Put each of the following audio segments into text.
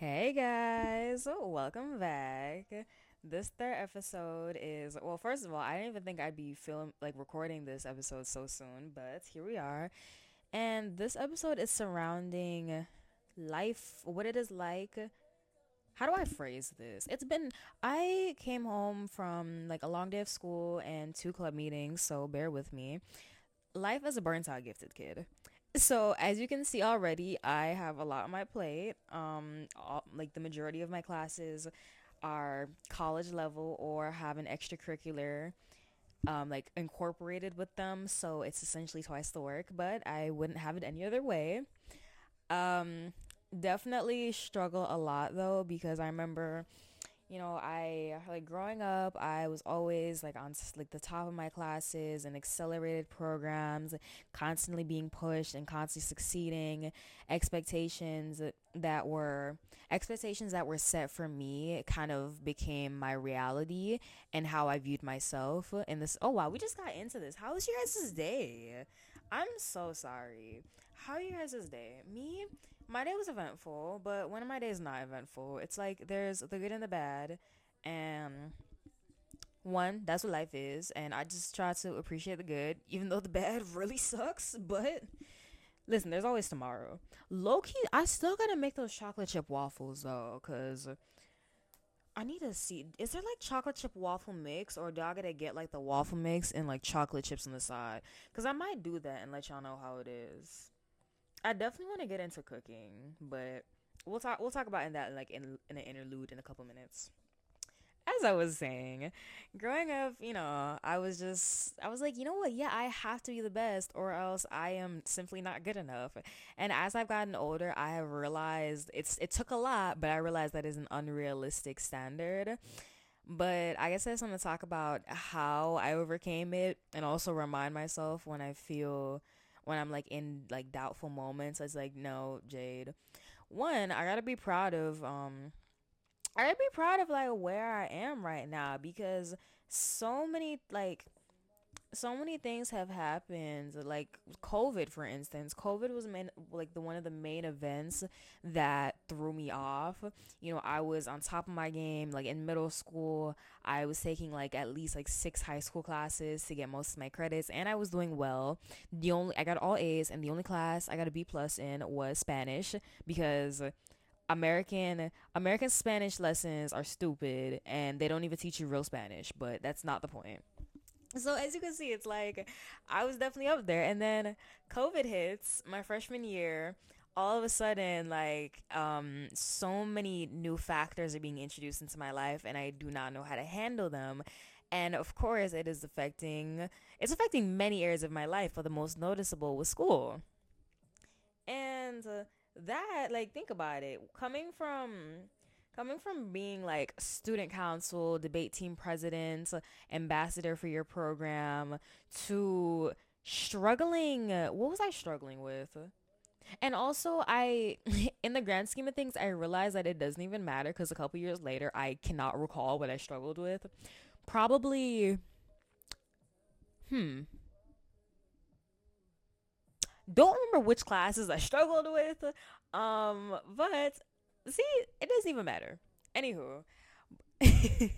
Hey guys, oh, welcome back. This third episode is well, first of all, I didn't even think I'd be film like recording this episode so soon, but here we are. And this episode is surrounding life, what it is like. How do I phrase this? It's been I came home from like a long day of school and two club meetings, so bear with me. Life as a burnt out gifted kid so as you can see already i have a lot on my plate. Um all, like the majority of my classes are college level or have an extracurricular um like incorporated with them. So it's essentially twice the work but i wouldn't have it any other way. Um definitely struggle a lot though because i remember you know, I like growing up, I was always like on like the top of my classes and accelerated programs, constantly being pushed and constantly succeeding. Expectations that were expectations that were set for me kind of became my reality and how I viewed myself. And this, oh wow, we just got into this. How was your guys' day? I'm so sorry. How are you guys' day? Me, my day was eventful, but one of my days not eventful. It's like there's the good and the bad, and one that's what life is, and I just try to appreciate the good, even though the bad really sucks. But listen, there's always tomorrow. Low key, I still gotta make those chocolate chip waffles though, cause. I need to see. Is there like chocolate chip waffle mix, or do I gotta get like the waffle mix and like chocolate chips on the side? Cause I might do that and let y'all know how it is. I definitely want to get into cooking, but we'll talk we'll talk about in that like in in an interlude in a couple minutes. As I was saying, growing up, you know, I was just I was like, you know what? Yeah, I have to be the best or else I am simply not good enough. And as I've gotten older, I have realized it's it took a lot, but I realized that is an unrealistic standard. But I guess I just want to talk about how I overcame it and also remind myself when I feel when I'm like in like doubtful moments. It's like, no, Jade. One, I gotta be proud of um I gotta be proud of like where I am right now because so many like so many things have happened like covid for instance. Covid was main, like the one of the main events that threw me off. You know i was on top of my game like in middle school. I was taking like at least like six high school classes to get most of my credits and i was doing well. The only i got all a's and the only class i got a b plus in was spanish because American American Spanish lessons are stupid and they don't even teach you real Spanish, but that's not the point. So as you can see, it's like I was definitely up there. And then COVID hits my freshman year. All of a sudden, like um, so many new factors are being introduced into my life, and I do not know how to handle them. And of course, it is affecting it's affecting many areas of my life, but the most noticeable was school. And that, like, think about it. Coming from coming from being like student council, debate team president, ambassador for your program to struggling what was I struggling with? And also I in the grand scheme of things I realized that it doesn't even matter cuz a couple years later I cannot recall what I struggled with. Probably hmm don't remember which classes I struggled with. Um, but see, it doesn't even matter. Anywho,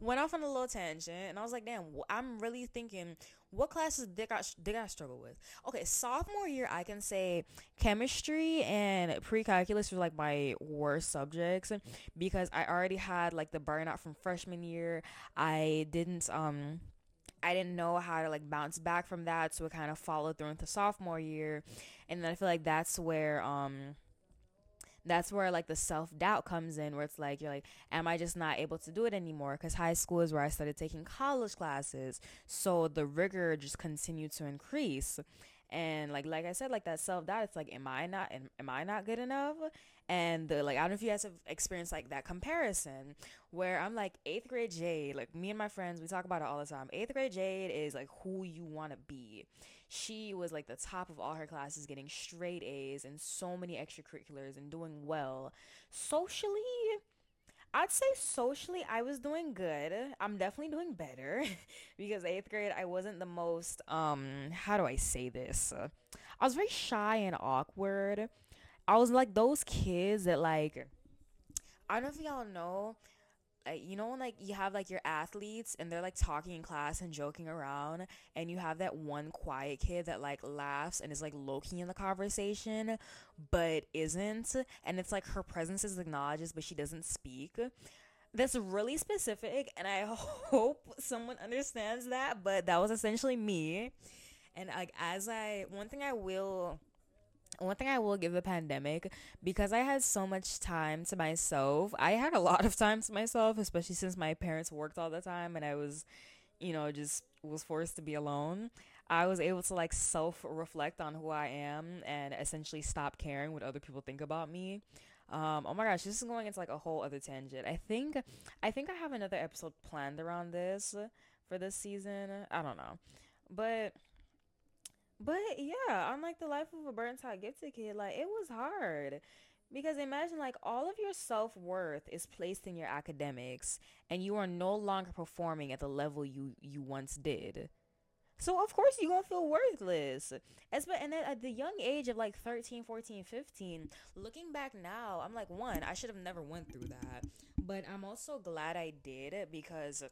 went off on a little tangent, and I was like, damn, I'm really thinking, what classes did I did I struggle with? Okay, sophomore year, I can say chemistry and pre-calculus were like my worst subjects because I already had like the burnout from freshman year. I didn't um. I didn't know how to like bounce back from that, so it kind of followed through into sophomore year, and then I feel like that's where um that's where like the self doubt comes in where it's like you're like am i just not able to do it anymore? Because high school is where i started taking college classes so the rigor just continued to increase. And like like i said like that self doubt it's like am i not am, am i not good enough? And the, like i don't know if you guys have experienced like that comparison where i'm like eighth grade jade like me and my friends we talk about it all the time. Eighth grade jade is like who you want to be she was like the top of all her classes, getting straight A's and so many extracurriculars and doing well. Socially, I'd say socially I was doing good. I'm definitely doing better because 8th grade I wasn't the most um how do I say this? I was very shy and awkward. I was like those kids that like I don't know if y'all know you know like you have like your athletes and they're like talking in class and joking around and you have that one quiet kid that like laughs and is like low-key in the conversation but isn't and it's like her presence is acknowledged but she doesn't speak that's really specific and i hope someone understands that but that was essentially me. And like as i one thing i will one thing I will give the pandemic because I had so much time to myself. I had a lot of time to myself, especially since my parents worked all the time and I was, you know, just was forced to be alone. I was able to like self reflect on who I am and essentially stop caring what other people think about me. Um, oh my gosh, this is going into like a whole other tangent. I think I think I have another episode planned around this for this season. I don't know. But but yeah, unlike the life of a burnt out gifted kid, like it was hard. Because imagine like all of your self worth is placed in your academics and you are no longer performing at the level you, you once did. So of course you're gonna feel worthless. As but and then at the young age of like 13, 14, 15, looking back now, I'm like one, I should have never went through that. But I'm also glad I did it because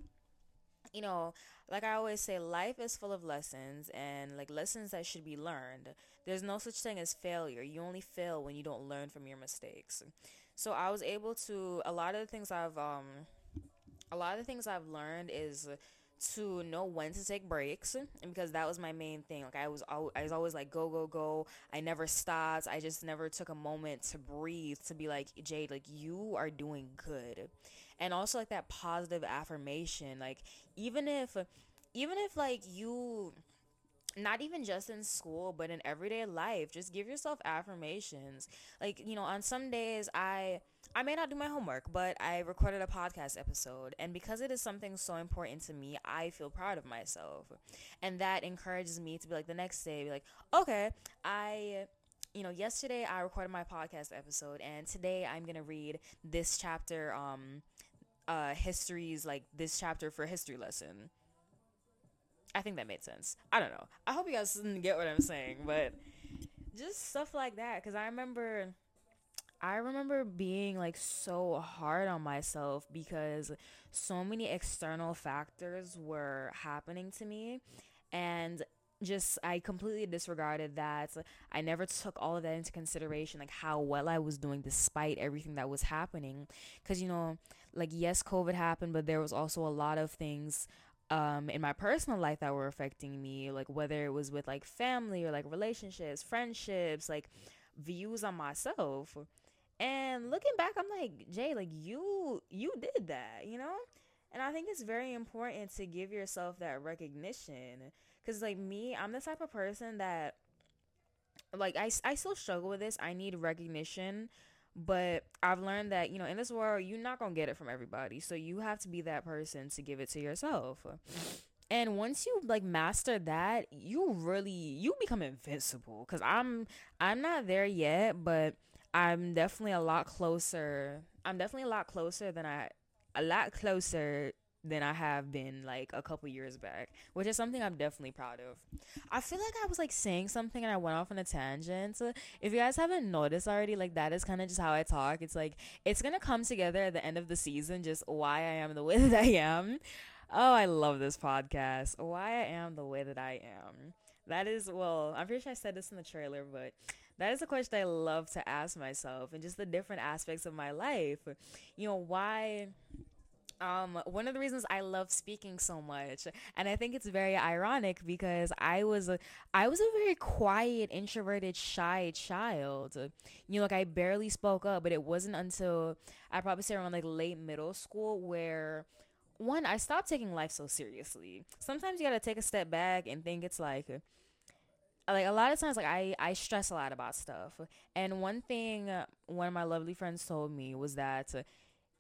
you know, like I always say, life is full of lessons and like lessons that should be learned. There's no such thing as failure. You only fail when you don't learn from your mistakes. So I was able to a lot of the things I've um a lot of the things I've learned is to know when to take breaks and because that was my main thing like i was al- i was always like go go go i never stopped i just never took a moment to breathe to be like jade like you are doing good and also like that positive affirmation like even if even if like you not even just in school but in everyday life just give yourself affirmations. Like you know on some days i i may not do my homework but i recorded a podcast episode and because it is something so important to me i feel proud of myself. And that encourages me to be like the next day be like okay i you know yesterday i recorded my podcast episode and today i'm gonna read this chapter um uh history's like this chapter for history lesson. I think that made sense. I don't know. I hope you guys didn't get what I'm saying, but just stuff like that cuz I remember I remember being like so hard on myself because so many external factors were happening to me and just I completely disregarded that. I never took all of that into consideration, like how well I was doing despite everything that was happening. Because you know, like yes, COVID happened, but there was also a lot of things um in my personal life that were affecting me, like whether it was with like family or like relationships, friendships, like views on myself. And looking back, I'm like, Jay, like you you did that, you know? And I think it's very important to give yourself that recognition Cause like me, I'm the type of person that like I, I still struggle with this. I need recognition, but I've learned that, you know, in this world, you're not going to get it from everybody. So you have to be that person to give it to yourself. And once you like master that, you really you become invincible cuz I'm I'm not there yet, but I'm definitely a lot closer. I'm definitely a lot closer than I a lot closer than I have been like a couple years back, which is something I'm definitely proud of. I feel like I was like saying something and I went off on a tangent. So if you guys haven't noticed already, like that is kind of just how I talk. It's like it's gonna come together at the end of the season, just why I am the way that I am. Oh, I love this podcast. Why I am the way that I am. That is well, I'm pretty sure I said this in the trailer, but that is a question I love to ask myself and just the different aspects of my life. You know, why um, one of the reasons I love speaking so much, and I think it's very ironic because I was a, I was a very quiet, introverted, shy child. You know, like I barely spoke up, but it wasn't until I probably say around like late middle school where one I stopped taking life so seriously. Sometimes you gotta take a step back and think it's like like a lot of times like I I stress a lot about stuff. And one thing one of my lovely friends told me was that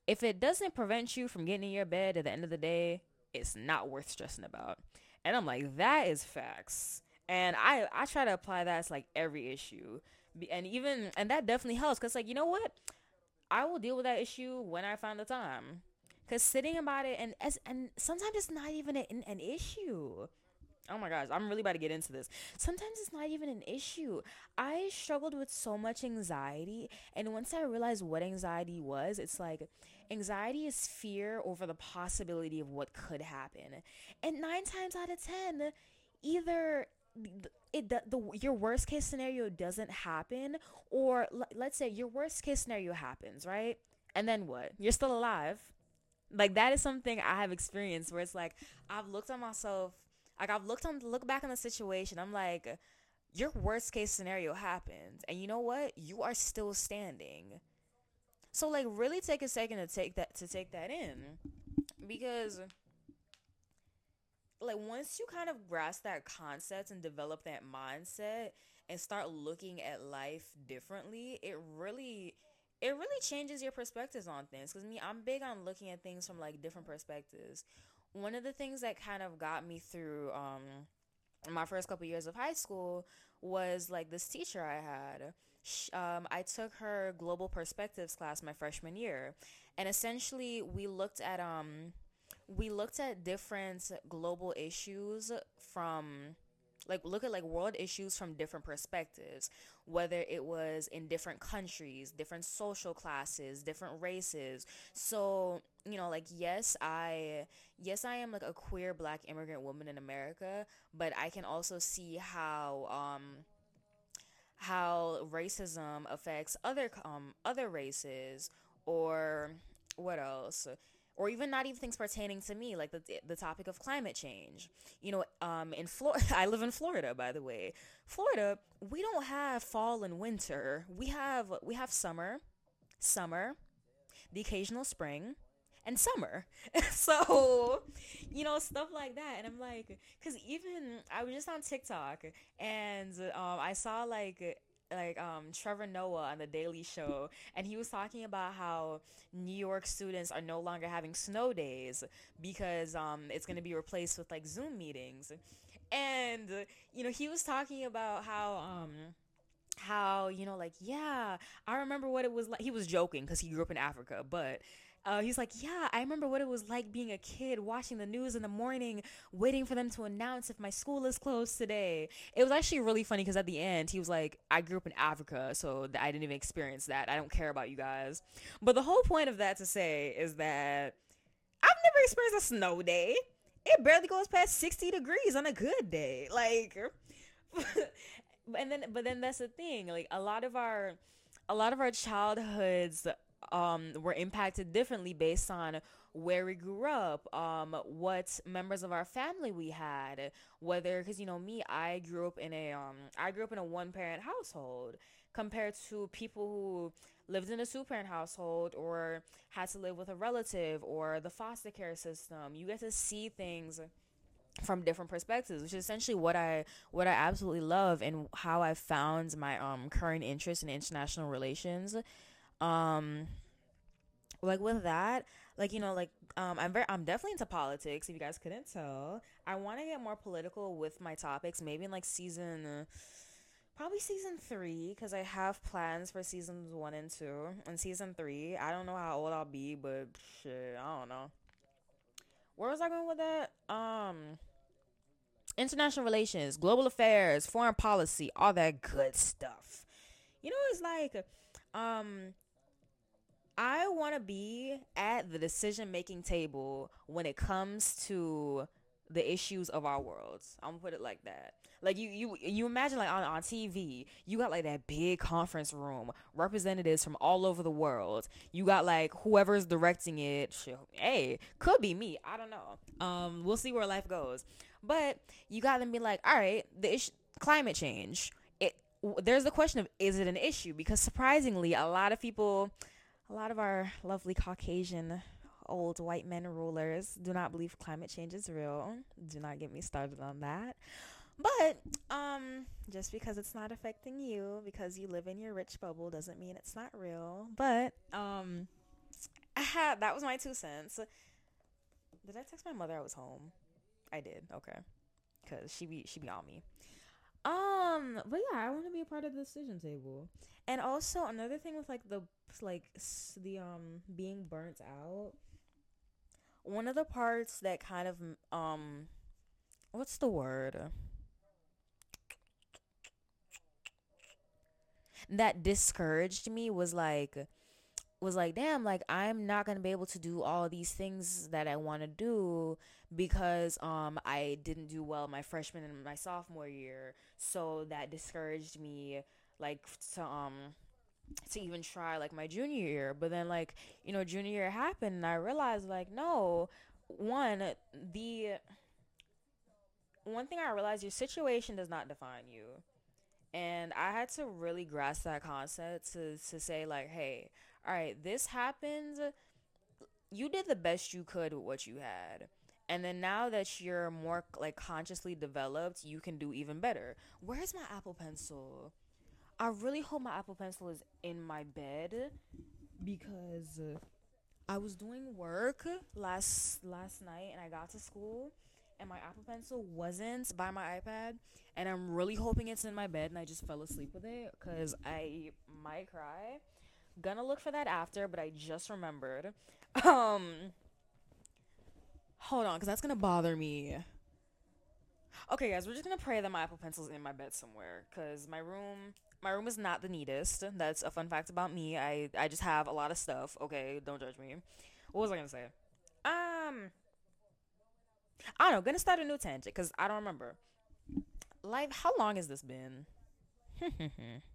if it doesn't prevent you from getting in your bed at the end of the day, it's not worth stressing about. And I'm like, that is facts. And I I try to apply that to like every issue. And even and that definitely helps cuz like, you know what? I will deal with that issue when I find the time. Cuz sitting about it and as and sometimes it's not even an, an issue. Oh my gosh, I'm really about to get into this. Sometimes it's not even an issue. I struggled with so much anxiety, and once I realized what anxiety was, it's like anxiety is fear over the possibility of what could happen. And 9 times out of 10, either it the, the your worst case scenario doesn't happen or l- let's say your worst case scenario happens, right? And then what? You're still alive. Like that is something I have experienced where it's like I've looked at myself like I've looked on look back on the situation. I'm like, your worst case scenario happens, and you know what? You are still standing. So like, really take a second to take that to take that in, because like once you kind of grasp that concept and develop that mindset and start looking at life differently, it really it really changes your perspectives on things because me i'm big on looking at things from like different perspectives one of the things that kind of got me through um, my first couple years of high school was like this teacher I had. Um, I took her global perspectives class my freshman year, and essentially we looked at um, we looked at different global issues from like look at like world issues from different perspectives. Whether it was in different countries different social classes different races. So you know like yes i yes i am like a queer black immigrant woman in america but i can also see how um how racism affects other um other races or what else or even not even things pertaining to me, like the the topic of climate change. You know, um, in Florida, I live in Florida, by the way. Florida, we don't have fall and winter. We have we have summer, summer, the occasional spring, and summer. so, you know, stuff like that. And I'm like, because even I was just on TikTok and um, I saw like like um Trevor Noah on the Daily Show and he was talking about how New York students are no longer having snow days because um it's going to be replaced with like Zoom meetings. And you know, he was talking about how um how you know like yeah, I remember what it was like. He was joking cuz he grew up in Africa, but uh, he's like, yeah, I remember what it was like being a kid, watching the news in the morning, waiting for them to announce if my school is closed today. It was actually really funny because at the end, he was like, I grew up in Africa, so I didn't even experience that. I don't care about you guys. But the whole point of that to say is that I've never experienced a snow day. It barely goes past 60 degrees on a good day. Like, and then, but then that's the thing. Like, a lot of our, a lot of our childhoods um, were impacted differently based on where we grew up, um, what members of our family we had, whether because you know me, I grew up in a um, I grew up in a one parent household compared to people who lived in a two parent household or had to live with a relative or the foster care system. You get to see things from different perspectives which is essentially what i what i absolutely love and how i found my um current interest in international relations um like with that like you know like um i'm very i'm definitely into politics if you guys couldn't tell. I want to get more political with my topics maybe in like season probably season three because i have plans for seasons one and two. And season three i don't know how old i'll be but shit i don't know. Where was i going with that? Um international relations global affairs foreign policy all that good stuff. You know it's like um I want to be at the decision making table when it comes to the issues of our worlds. I'm gonna put it like that. Like you, you, you imagine like on, on TV, you got like that big conference room, representatives from all over the world. You got like whoever's directing it. Hey, could be me. I don't know. Um, we'll see where life goes. But you got to be like, all right, the issue, climate change. It there's the question of is it an issue? Because surprisingly, a lot of people a lot of our lovely Caucasian old white men rulers do not believe climate change is real. Do not get me started on that. But um just because it's not affecting you because you live in your rich bubble doesn't mean it's not real. But um that was my two cents. Did I text my mother I was home? I did. Okay. Cuz she be she be on me. Um, but yeah, I want to be a part of the decision table. And also another thing with like the like the um being burnt out. One of the parts that kind of um what's the word? That discouraged me was like was like, damn, like I'm not gonna be able to do all these things that I want to do because um I didn't do well my freshman and my sophomore year. So that discouraged me like to um to even try like my junior year. But then like, you know, junior year happened and I realized like no, one, the one thing I realized your situation does not define you. And I had to really grasp that concept to to say like, hey, all right, this happened. You did the best you could with what you had. And then now that you're more like consciously developed, you can do even better. Where's my Apple Pencil? I really hope my Apple Pencil is in my bed because I was doing work last last night and I got to school and my Apple Pencil wasn't by my iPad and I'm really hoping it's in my bed and I just fell asleep with it cuz I might cry Gonna look for that after, but I just remembered. Um Hold on, cuz that's to bother me. Okay, guys, we're just to pray that my Apple Pencil's in my bed somewhere cuz my room my room is not the neatest. That's a fun fact about me. I I just have a lot of stuff. Okay, don't judge me. What was I to say? Um I don't know, gonna start a new tangent because I don't remember. Like, how long has this been?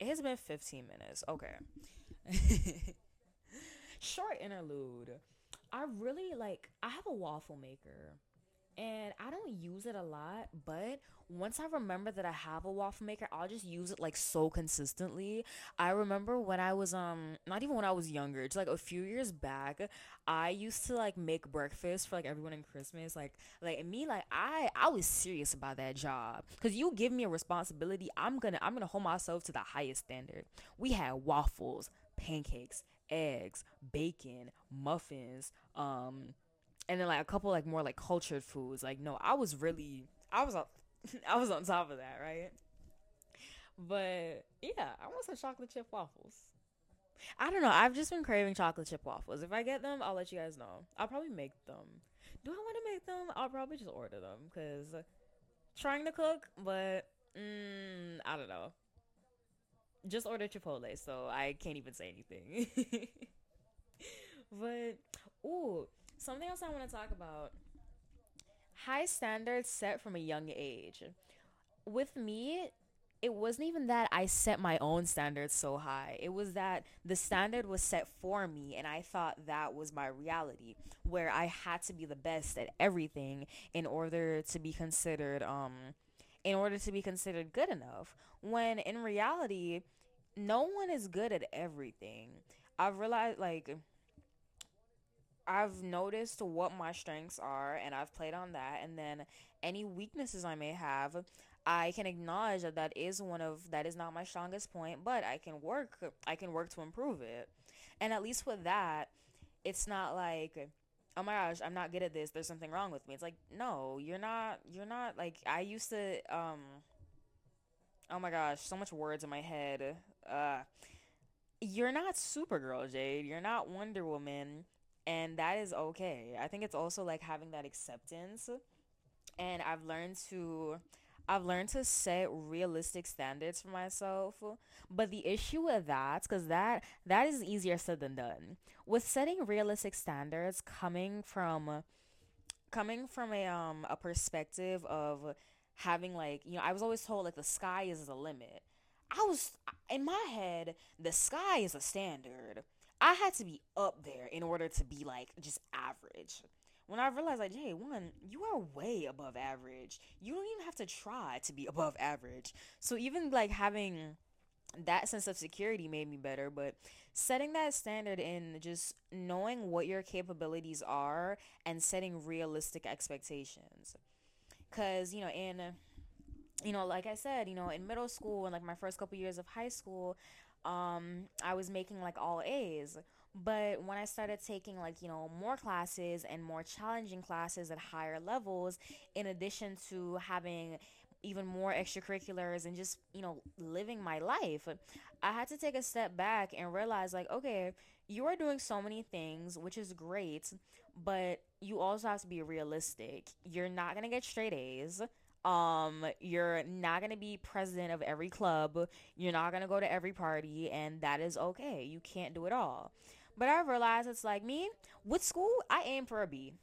It has been 15 minutes. Okay. Short interlude. I really like I have a waffle maker and I don't use it a lot, but once I remember that I have a waffle maker, I'll just use it like so consistently. I remember when I was um not even when I was younger, it's like a few years back, I used to like make breakfast for like everyone in Christmas. Like like me like I I was serious about that job cuz you give me a responsibility, I'm to I'm to hold myself to the highest standard. We had waffles, pancakes, eggs, bacon, muffins, um and then like a couple like more like cultured foods. Like no, I was really I was on I was on top of that, right? But yeah, I want some chocolate chip waffles. I don't know. I've just been craving chocolate chip waffles. If I get them, I'll let you guys know. I'll probably make them. Do I want to make them? I'll probably just order them because trying to cook, but mm, I don't know. Just order Chipotle, so I can't even say anything. but ooh, Something else I want to talk about high standards set from a young age. With me, it wasn't even that I set my own standards so high. It was that the standard was set for me, and I thought that was my reality, where I had to be the best at everything in order to be considered, um, in order to be considered good enough. When in reality, no one is good at everything. I've realized, like, I've noticed what my strengths are and I've played on that and then any weaknesses I may have I can acknowledge that that is one of that is not my strongest point but I can work I can work to improve it. And at least with that it's not like oh my gosh I'm not good at this there's something wrong with me. It's like no you're not you're not like I used to um oh my gosh so much words in my head. Uh you're not Supergirl Jade. You're not Wonder Woman and that is okay. I think it's also like having that acceptance and I've learned to I've learned to set realistic standards for myself. But the issue with that cuz that that is easier said than done. With setting realistic standards coming from coming from a um a perspective of having like, you know, I was always told like the sky is the limit. I was in my head, the sky is a standard I had to be up there in order to be like just average. When I realized like, hey, one, you are way above average. You don't even have to try to be above average. So even like having that sense of security made me better, but setting that standard in just knowing what your capabilities are and setting realistic expectations. Cuz, you know, in you know, like I said, you know, in middle school and like my first couple years of high school, um, I was making like all A's. But when I started taking like, you know, more classes and more challenging classes at higher levels, in addition to having even more extracurriculars and just, you know, living my life. I had to take a step back and realize, like, okay, you are doing so many things, which is great, but you also have to be realistic. You're not going to get straight A's. Um, you're not gonna be president of every club. You're not gonna go to every party, and that is okay. You can't do it all. But I realize it's like me with school. I aim for a B.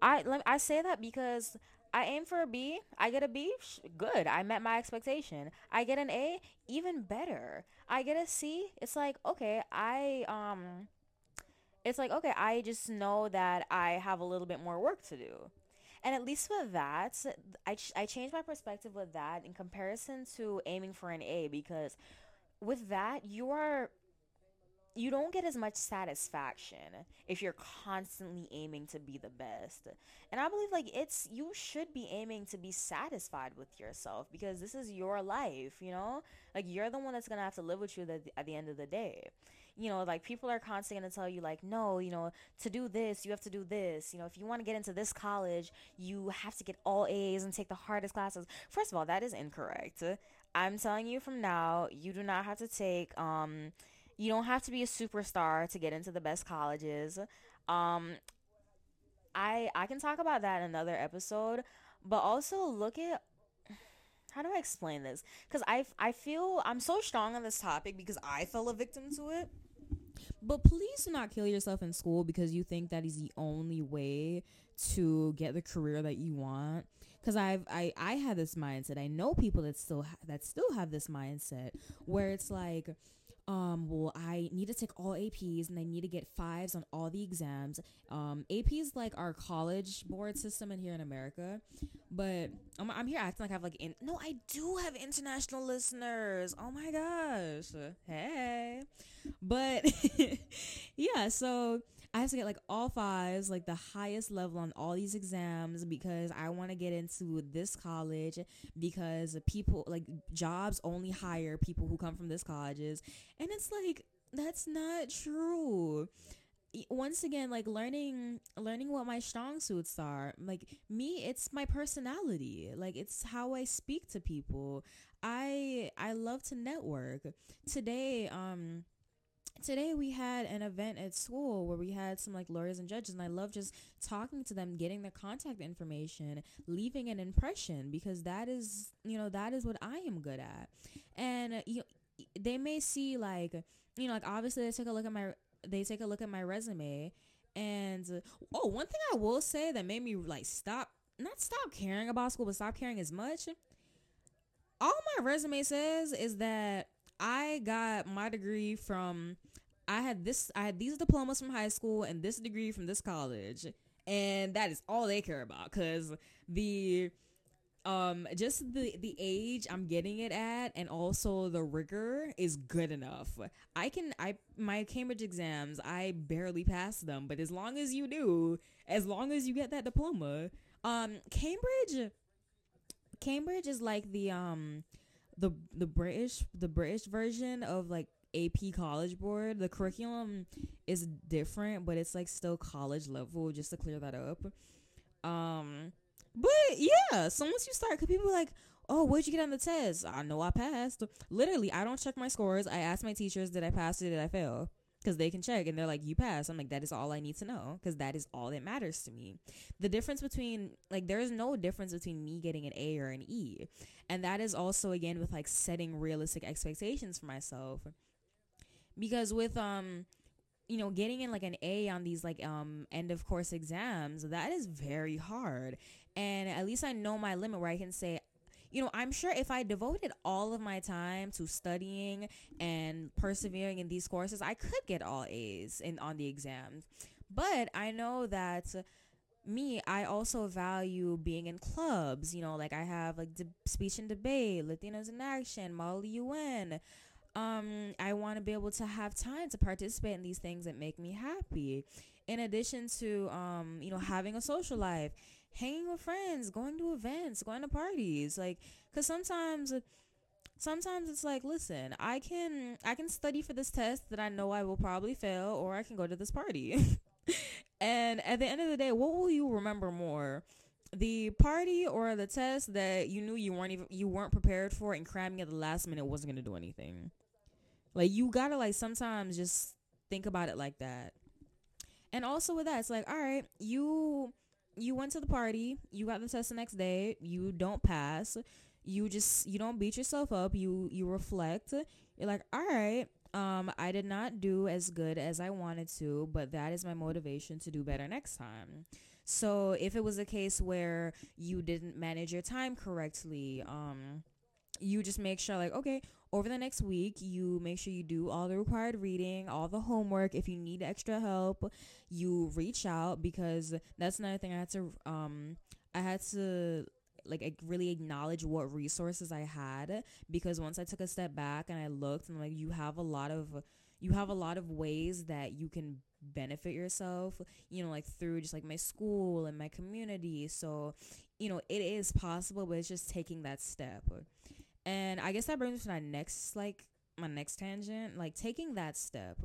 I let I say that because I aim for a B. I get a B. Good. I met my expectation. I get an A. Even better. I get a C. It's like okay. I um. It's like okay. I just know that I have a little bit more work to do. And at least with that, I, ch- I changed my perspective with that in comparison to aiming for an A because with that, you are you don't get as much satisfaction if you're constantly aiming to be the best. And I believe like it's you should be aiming to be satisfied with yourself because this is your life, you know? Like you're the one that's going to have to live with you the, at the end of the day. You know, like people are constantly going to tell you like, "No, you know, to do this, you have to do this. You know, if you want to get into this college, you have to get all A's and take the hardest classes." First of all, that is incorrect. I'm telling you from now, you do not have to take um you don't have to be a superstar to get into the best colleges. Um, I I can talk about that in another episode, but also look at how do I explain this? Because I I feel I'm so strong on this topic because I fell a victim to it. But please do not kill yourself in school because you think that is the only way to get the career that you want. Because I've I I had this mindset. I know people that still ha- that still have this mindset where it's like um, well, I need to take all APs and I need to get fives on all the exams. Um, AP is like our college board system in here in America, but I'm, I'm here acting like I have like in, no, I do have international listeners. Oh my gosh, hey, but yeah, so I have to get like all fives, like the highest level on all these exams because I want to get into this college because people like jobs only hire people who come from this colleges. And it's like that's not true. Once again, like learning learning what my strong suits are. Like me, it's my personality. Like it's how I speak to people. I I love to network. Today, um today we had an event at school where we had some like lawyers and judges and i love just talking to them getting their contact information leaving an impression because that is you know that is what i am good at. And uh, you they may see like you know like obviously they take a look at my they take a look at my resume and uh, oh one thing i will say that made me like stop not stop caring about school but stop caring as much all my resume says is that I got my degree from I had this I had these diplomas from high school and this degree from this college. And that is all they care about cuz the um just the the age I'm getting it at and also the rigor is good enough. I can I my Cambridge exams, I barely passed them, but as long as you do, as long as you get that diploma, um Cambridge Cambridge is like the um the the British the British version of like AP College Board. The curriculum is different, but it's like still college level. Just to clear that up. Um, but yeah, so once you start, cause people like, oh, what'd you get on the test? I know I passed. Literally, I don't check my scores. I ask my teachers, did I pass or did I fail? Because they can check and they're like, you pass. I'm like, that is all I need to know because that is all that matters to me. The difference between, like, there is no difference between me getting an A or an E. And that is also, again, with like setting realistic expectations for myself. Because with, um, you know, getting in like an A on these like um end of course exams, that is very hard. And at least I know my limit where I can say you know, I'm sure if I devoted all of my time to studying and persevering in these courses, I could get all A's in on the exams. But I know that me, I also value being in clubs. You know, like I have like de- speech and debate, Latinos in Action, Model UN. Um, I want to be able to have time to participate in these things that make me happy. In addition to, um, you know, having a social life hanging with friends, going to events, going to parties. Like, cause sometimes, sometimes it's like, listen, I can, I can study for this test that I know I will probably fail, or I can go to this party. and at the end of the day, what will you remember more? the party or the test that you knew you weren't even you weren't prepared for and cramming at the last minute wasn't gonna do anything. Like you gotta like sometimes just think about it like that. And also with that, it's like, all right, you you went to the party, you got the test the next day, you don't pass, you just you don't beat yourself up, you you reflect. You're like, all right, um, I did not do as good as I wanted to, but that is my motivation to do better next time. So if it was a case where you didn't manage your time correctly, um, you just make sure like okay over the next week you make sure you do all the required reading all the homework. If you need extra help you reach out because that's another thing i had to um i had to like really acknowledge what resources i had because once i took a step back and i looked and like you have a lot of you have a lot of ways that you can benefit yourself you know like through just like my school and my community. So you know it is possible but it's just taking that step and I guess that brings me to my next like my next tangent, like taking that step.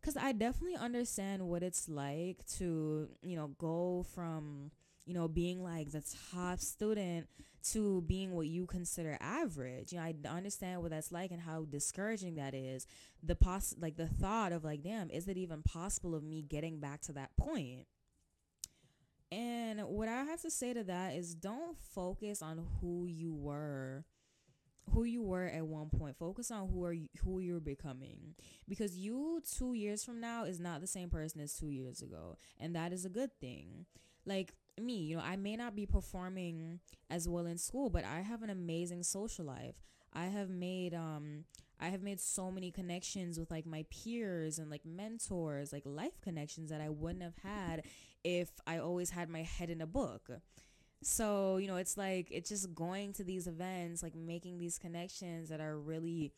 Cuz I definitely understand what it's like to, you know, go from, you know, being like the top student to being what you consider average. You know, I understand what that's like and how discouraging that is. The pos like the thought of like, damn, is it even possible of me getting back to that point? And what I have to say to that is don't focus on who you were who you were at one point. Focus on who are you, who you're becoming, because you two years from now is not the same person as two years ago, and that is a good thing. Like me, you know, I may not be performing as well in school, but I have an amazing social life. I have made um I have made so many connections with like my peers and like mentors, like life connections that I wouldn't have had if I always had my head in a book. So, you know, it's like it's just going to these events, like making these connections that are really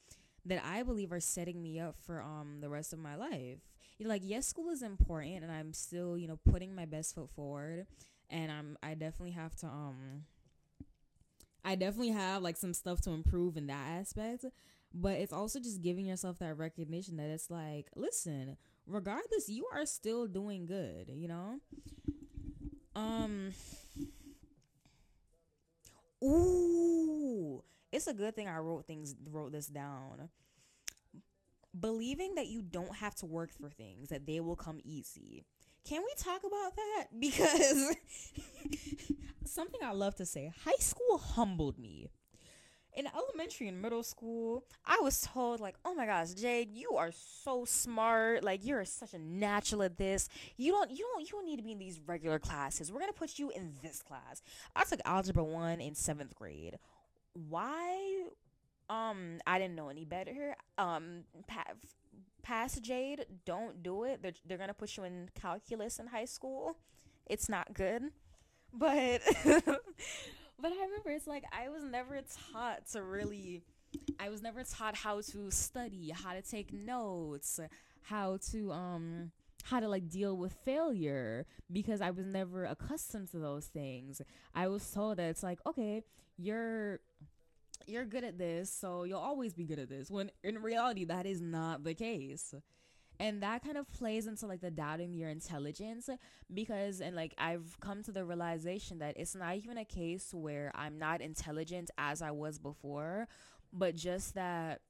that I believe are setting me up for um the rest of my life. You know, like yes, school is important and I'm still, you know, putting my best foot forward and I'm I definitely have to um I definitely have like some stuff to improve in that aspect, but it's also just giving yourself that recognition that it's like, listen, regardless, you are still doing good, you know? Um Ooh, it's a good thing I wrote things wrote this down. Believing that you don't have to work for things, that they will come easy. Can we talk about that? Because something I love to say, high school humbled me in elementary and middle school, I was told like, "Oh my gosh, Jade, you are so smart. Like you're such a natural at this. You don't you don't you don't need to be in these regular classes. We're going to put you in this class." I took algebra 1 in 7th grade. Why um I didn't know any better. Um pa- past Jade, don't do it. They're they're going to put you in calculus in high school. It's not good. But like I was never taught to really I was never taught how to study, how to take notes, how to um how to like deal with failure because I was never accustomed to those things. I was told that it's like, okay, you're you're good at this, so you'll always be good at this. When in reality that is not the case and that kind of plays into like the doubting your intelligence because and like I've come to the realization that it's not even a case where I'm not intelligent as I was before, but just that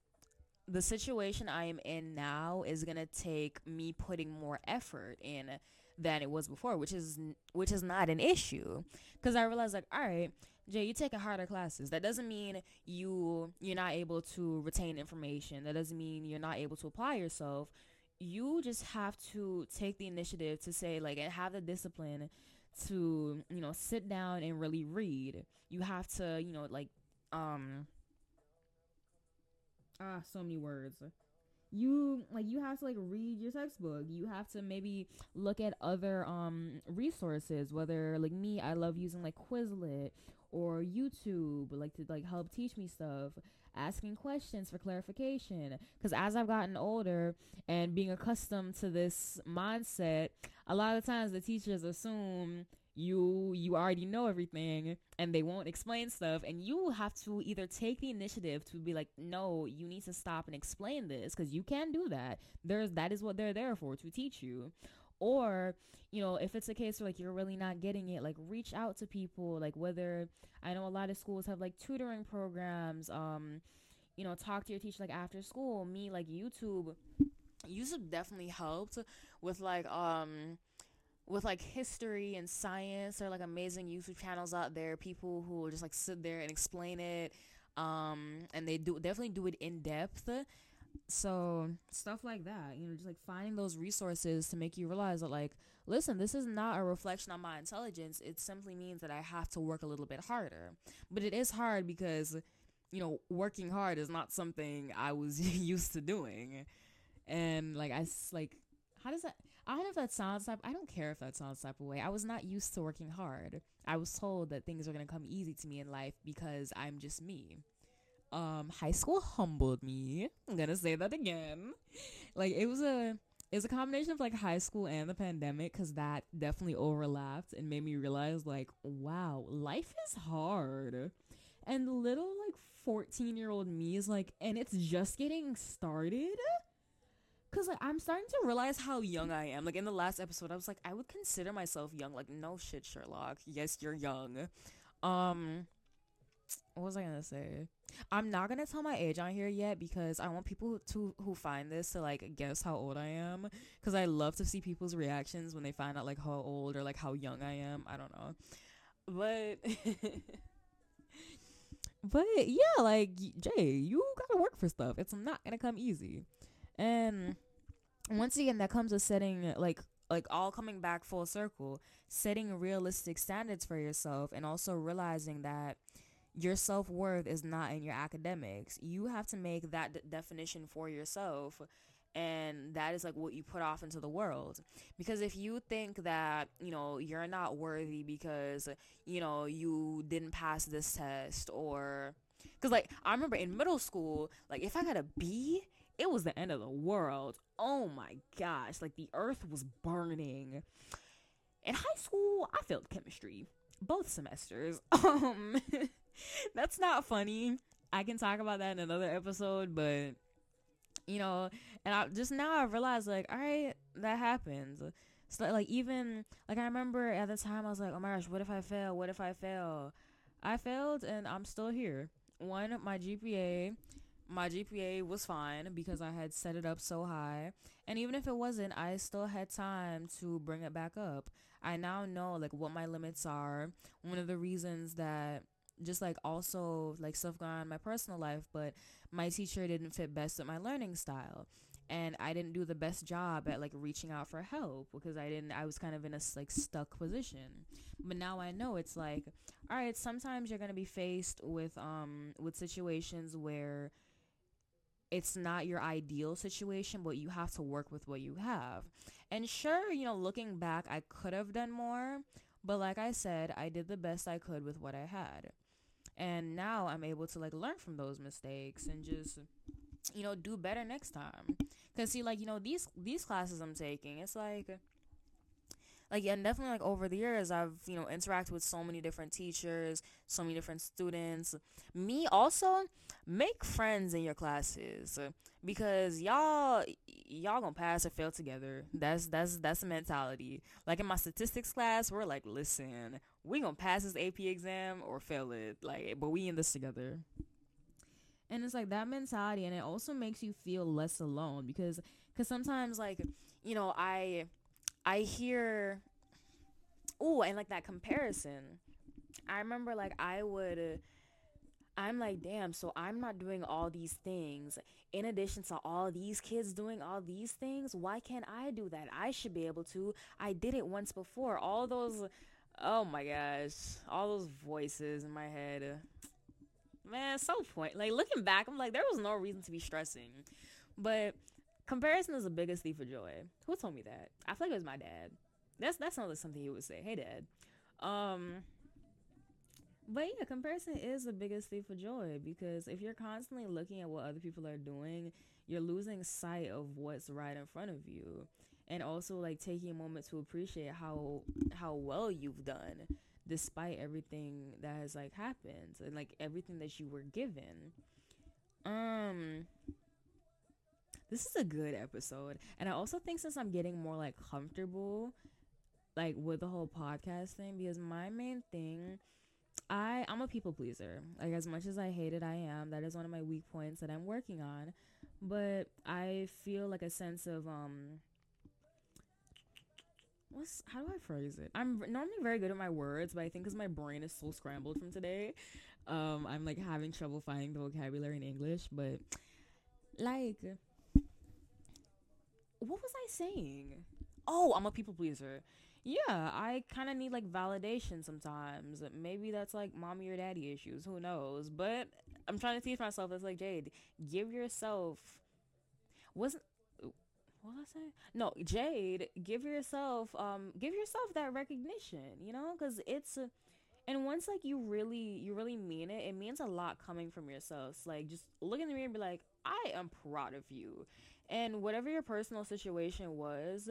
the situation I am in now is going to take me putting more effort in than it was before, which is which is not an issue cuz I realized like all right, Jay, you're taking harder classes. That doesn't mean you you're not able to retain information. That doesn't mean you're not able to apply yourself you just have to take the initiative to say like and have the discipline to you know sit down and really read. You have to you know like um ah so many words. You like you have to like read your textbook. You have to maybe look at other um resources whether like me i love using like quizlet or youtube like to like help teach me stuff asking questions for clarification. Because as I've gotten older and being accustomed to this mindset, a lot of times the teachers assume you you already know everything and they won't explain stuff. And you have to either take the initiative to be like no you need to stop and explain this because you can do that. There's that is what they're there for to teach you or you know if it's a case where like you're really not getting it like reach out to people like whether i know a lot of schools have like tutoring programs um you know talk to your teacher like after school me like youtube youtube definitely helped with like um with like history and science. There are like amazing youtube channels out there. People who will just like sit there and explain it um and they do definitely do it in depth so stuff like that you know just like finding those resources to make you realize that like listen this is not a reflection on my intelligence it simply means that i have to work a little bit harder but it is hard because you know working hard is not something i was used to doing and like i like how does that I don't know if that sounds type. I don't care if that sounds type of way. I was not used to working hard. I was told that things are gonna come easy to me in life because I'm just me. Um, high school humbled me. I'm gonna say that again. Like it was a it's a combination of like high school and the pandemic because that definitely overlapped and made me realize like wow life is hard and little like 14 year old me is like and it's just getting started Cause like I'm starting to realize how young I am. Like in the last episode, I was like, I would consider myself young. Like no shit, Sherlock. Yes, you're young. Um, what was I gonna say? I'm not gonna tell my age on here yet because I want people to who find this to like guess how old I am. Cause I love to see people's reactions when they find out like how old or like how young I am. I don't know, but. but yeah, like Jay, you gotta work for stuff. It's not gonna come easy. And once again, that comes with setting like like all coming back full circle, setting realistic standards for yourself, and also realizing that your self worth is not in your academics. You have to make that d- definition for yourself. And that is like what you put off into the world. Because if you think that, you know, you're not worthy because, you know, you didn't pass this test or. Because, like, I remember in middle school, like, if I got a B, it was the end of the world. Oh my gosh, like the earth was burning. In high school, I failed chemistry both semesters. Um that's not funny. I can talk about that in another episode, but you know, and I just now I realized like, all right, that happens. So like even like I remember at the time I was like, oh my gosh, what if I fail? What if I fail? I failed and I'm still here. One, my GPA my GPA was fine because I had set it up so high. And even if it wasn't, I still had time to bring it back up. I now know like what my limits are. One of the reasons that just like also like stuff going on in my personal life, but my teacher didn't fit best with my learning style. And I didn't do the best job at like reaching out for help because I didn't I was kind of in a like stuck position. But now I know it's like all right, sometimes you're going to be faced with um with situations where it's not your ideal situation, but you have to work with what you have. And sure, you know, looking back, I could have done more, but like I said, I did the best I could with what I had. And now I'm able to like learn from those mistakes and just you know, do better next time. Cuz see like, you know, these these classes I'm taking, it's like like and definitely like over the years I've you know interacted with so many different teachers, so many different students. Me also make friends in your classes uh, because y'all y'all gonna pass or fail together. That's that's that's a mentality. Like in my statistics class, we're like, listen, we gonna pass this AP exam or fail it. Like, but we in this together. And it's like that mentality, and it also makes you feel less alone because because sometimes like you know I I hear, oh, and like that comparison. I remember like I would. I'm like, damn, so I'm not doing all these things. In addition to all these kids doing all these things, why can't I do that? I should be able to. I did it once before. All those, oh my gosh, all those voices in my head. Man, so point. Like looking back, I'm like, there was no reason to be stressing. But Comparison is the biggest thief of joy. Who told me that? I feel like it was my dad. That's that sounds something he would say. Hey, dad. Um, but yeah, comparison is the biggest thief of joy because if you're constantly looking at what other people are doing, you're losing sight of what's right in front of you, and also like taking a moment to appreciate how how well you've done despite everything that has like happened and like everything that you were given. Um this is a good episode. And I also think since I'm getting more like comfortable like with the whole podcast thing because my main thing I I'm a people pleaser. Like as much as I hate it I am. That is one of my weak points that I'm working on. But I feel like a sense of um what's how do I phrase it? I'm normally very good at my words, but I think because my brain is so scrambled from today, um, I'm like having trouble finding the vocabulary in English. But like, what was I saying? Oh, I'm a people pleaser. Yeah, I kind of need like validation sometimes. Maybe that's like mommy or daddy issues. Who knows? But I'm trying to teach myself. It's like Jade, give yourself. Wasn't what was I saying? No, Jade, give yourself um give yourself that recognition, you know, cuz it's and once like you really you really mean it, it means a lot coming from yourself. It's like just look in the mirror and be like, "I am proud of you." And whatever your personal situation was,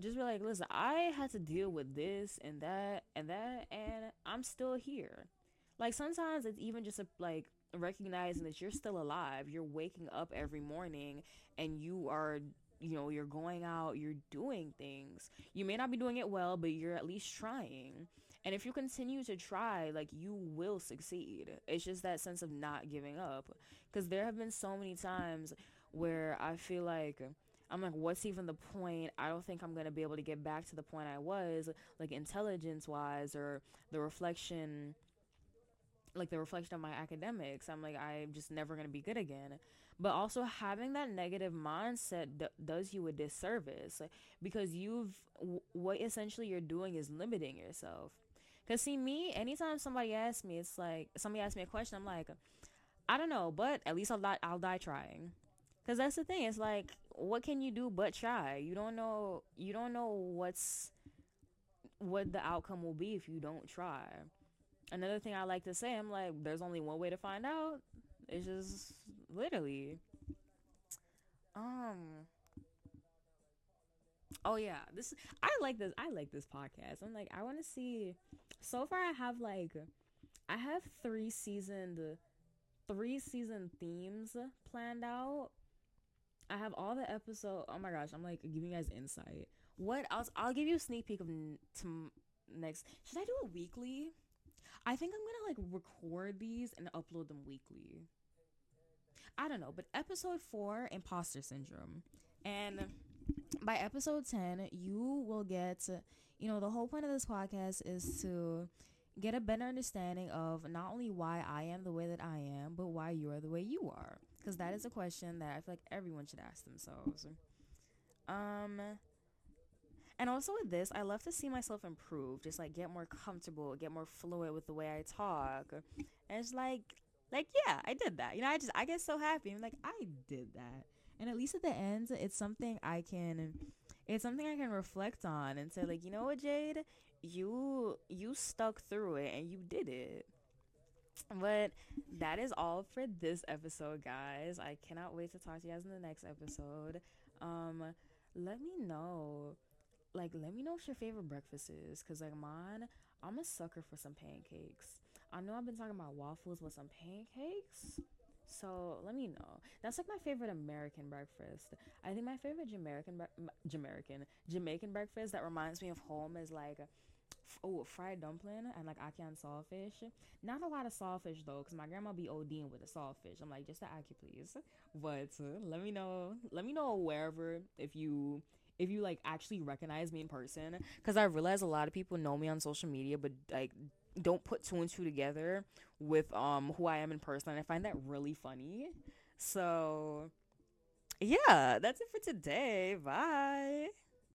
just be like, "Listen, I had to deal with this and that and that and I'm still here." Like sometimes it's even just a, like recognizing that you're still alive. You're waking up every morning and you are you know, you're going out, you're doing things. You may not be doing it well, but you're at least trying. And if you continue to try, like you will succeed. It's just that sense of not giving up. Because there have been so many times where I feel like I'm like, what's even the point? I don't think I'm going to be able to get back to the point I was, like intelligence wise, or the reflection, like the reflection of my academics. I'm like, I'm just never going to be good again but also having that negative mindset d- does you a disservice because you've w- what essentially you're doing is limiting yourself because see me anytime somebody asks me it's like somebody asks me a question i'm like i don't know but at least i'll die i'll die trying because that's the thing it's like what can you do but try you don't know you don't know what's what the outcome will be if you don't try another thing i like to say i'm like there's only one way to find out it's just literally. Um. Oh yeah, this I like this. I like this podcast. I'm like, I want to see. So far, I have like, I have three seasoned, three season themes planned out. I have all the episode. Oh my gosh, I'm like giving you guys insight. What else? I'll give you a sneak peek of n- to next. Should I do a weekly? I think I'm gonna like record these and upload them weekly. I don't know, but episode four, imposter syndrome. And by episode 10, you will get, you know, the whole point of this podcast is to get a better understanding of not only why I am the way that I am, but why you are the way you are. Because that is a question that I feel like everyone should ask themselves. Um, and also with this, I love to see myself improve, just like get more comfortable, get more fluid with the way I talk. And it's like like yeah i did that. You know i just i get so happy. I'm like i did that. And at least at the end it's something i can it's something i can reflect on and say like you know what jade? You you stuck through it and you did it but that is all for this episode guys i cannot wait to talk to you guys in the next episode um let me know like let me know what your favorite breakfast is because like mine i'm a sucker for some pancakes I know I've been talking about waffles with some pancakes. So let me know. That's like my favorite American breakfast. I think my favorite Jamaican, Jamaican, Jamaican breakfast that reminds me of home is like, oh, fried dumpling and like ackee saltfish. Not a lot of saltfish though, cause my grandma be ODing with the saltfish. I'm like, just the ackee, please. But uh, let me know. Let me know wherever if you if you like actually recognize me in person, cause I realize a lot of people know me on social media, but like don't put two and two together with um who I am in person. And I find that really funny. So yeah, that's it for today. Bye.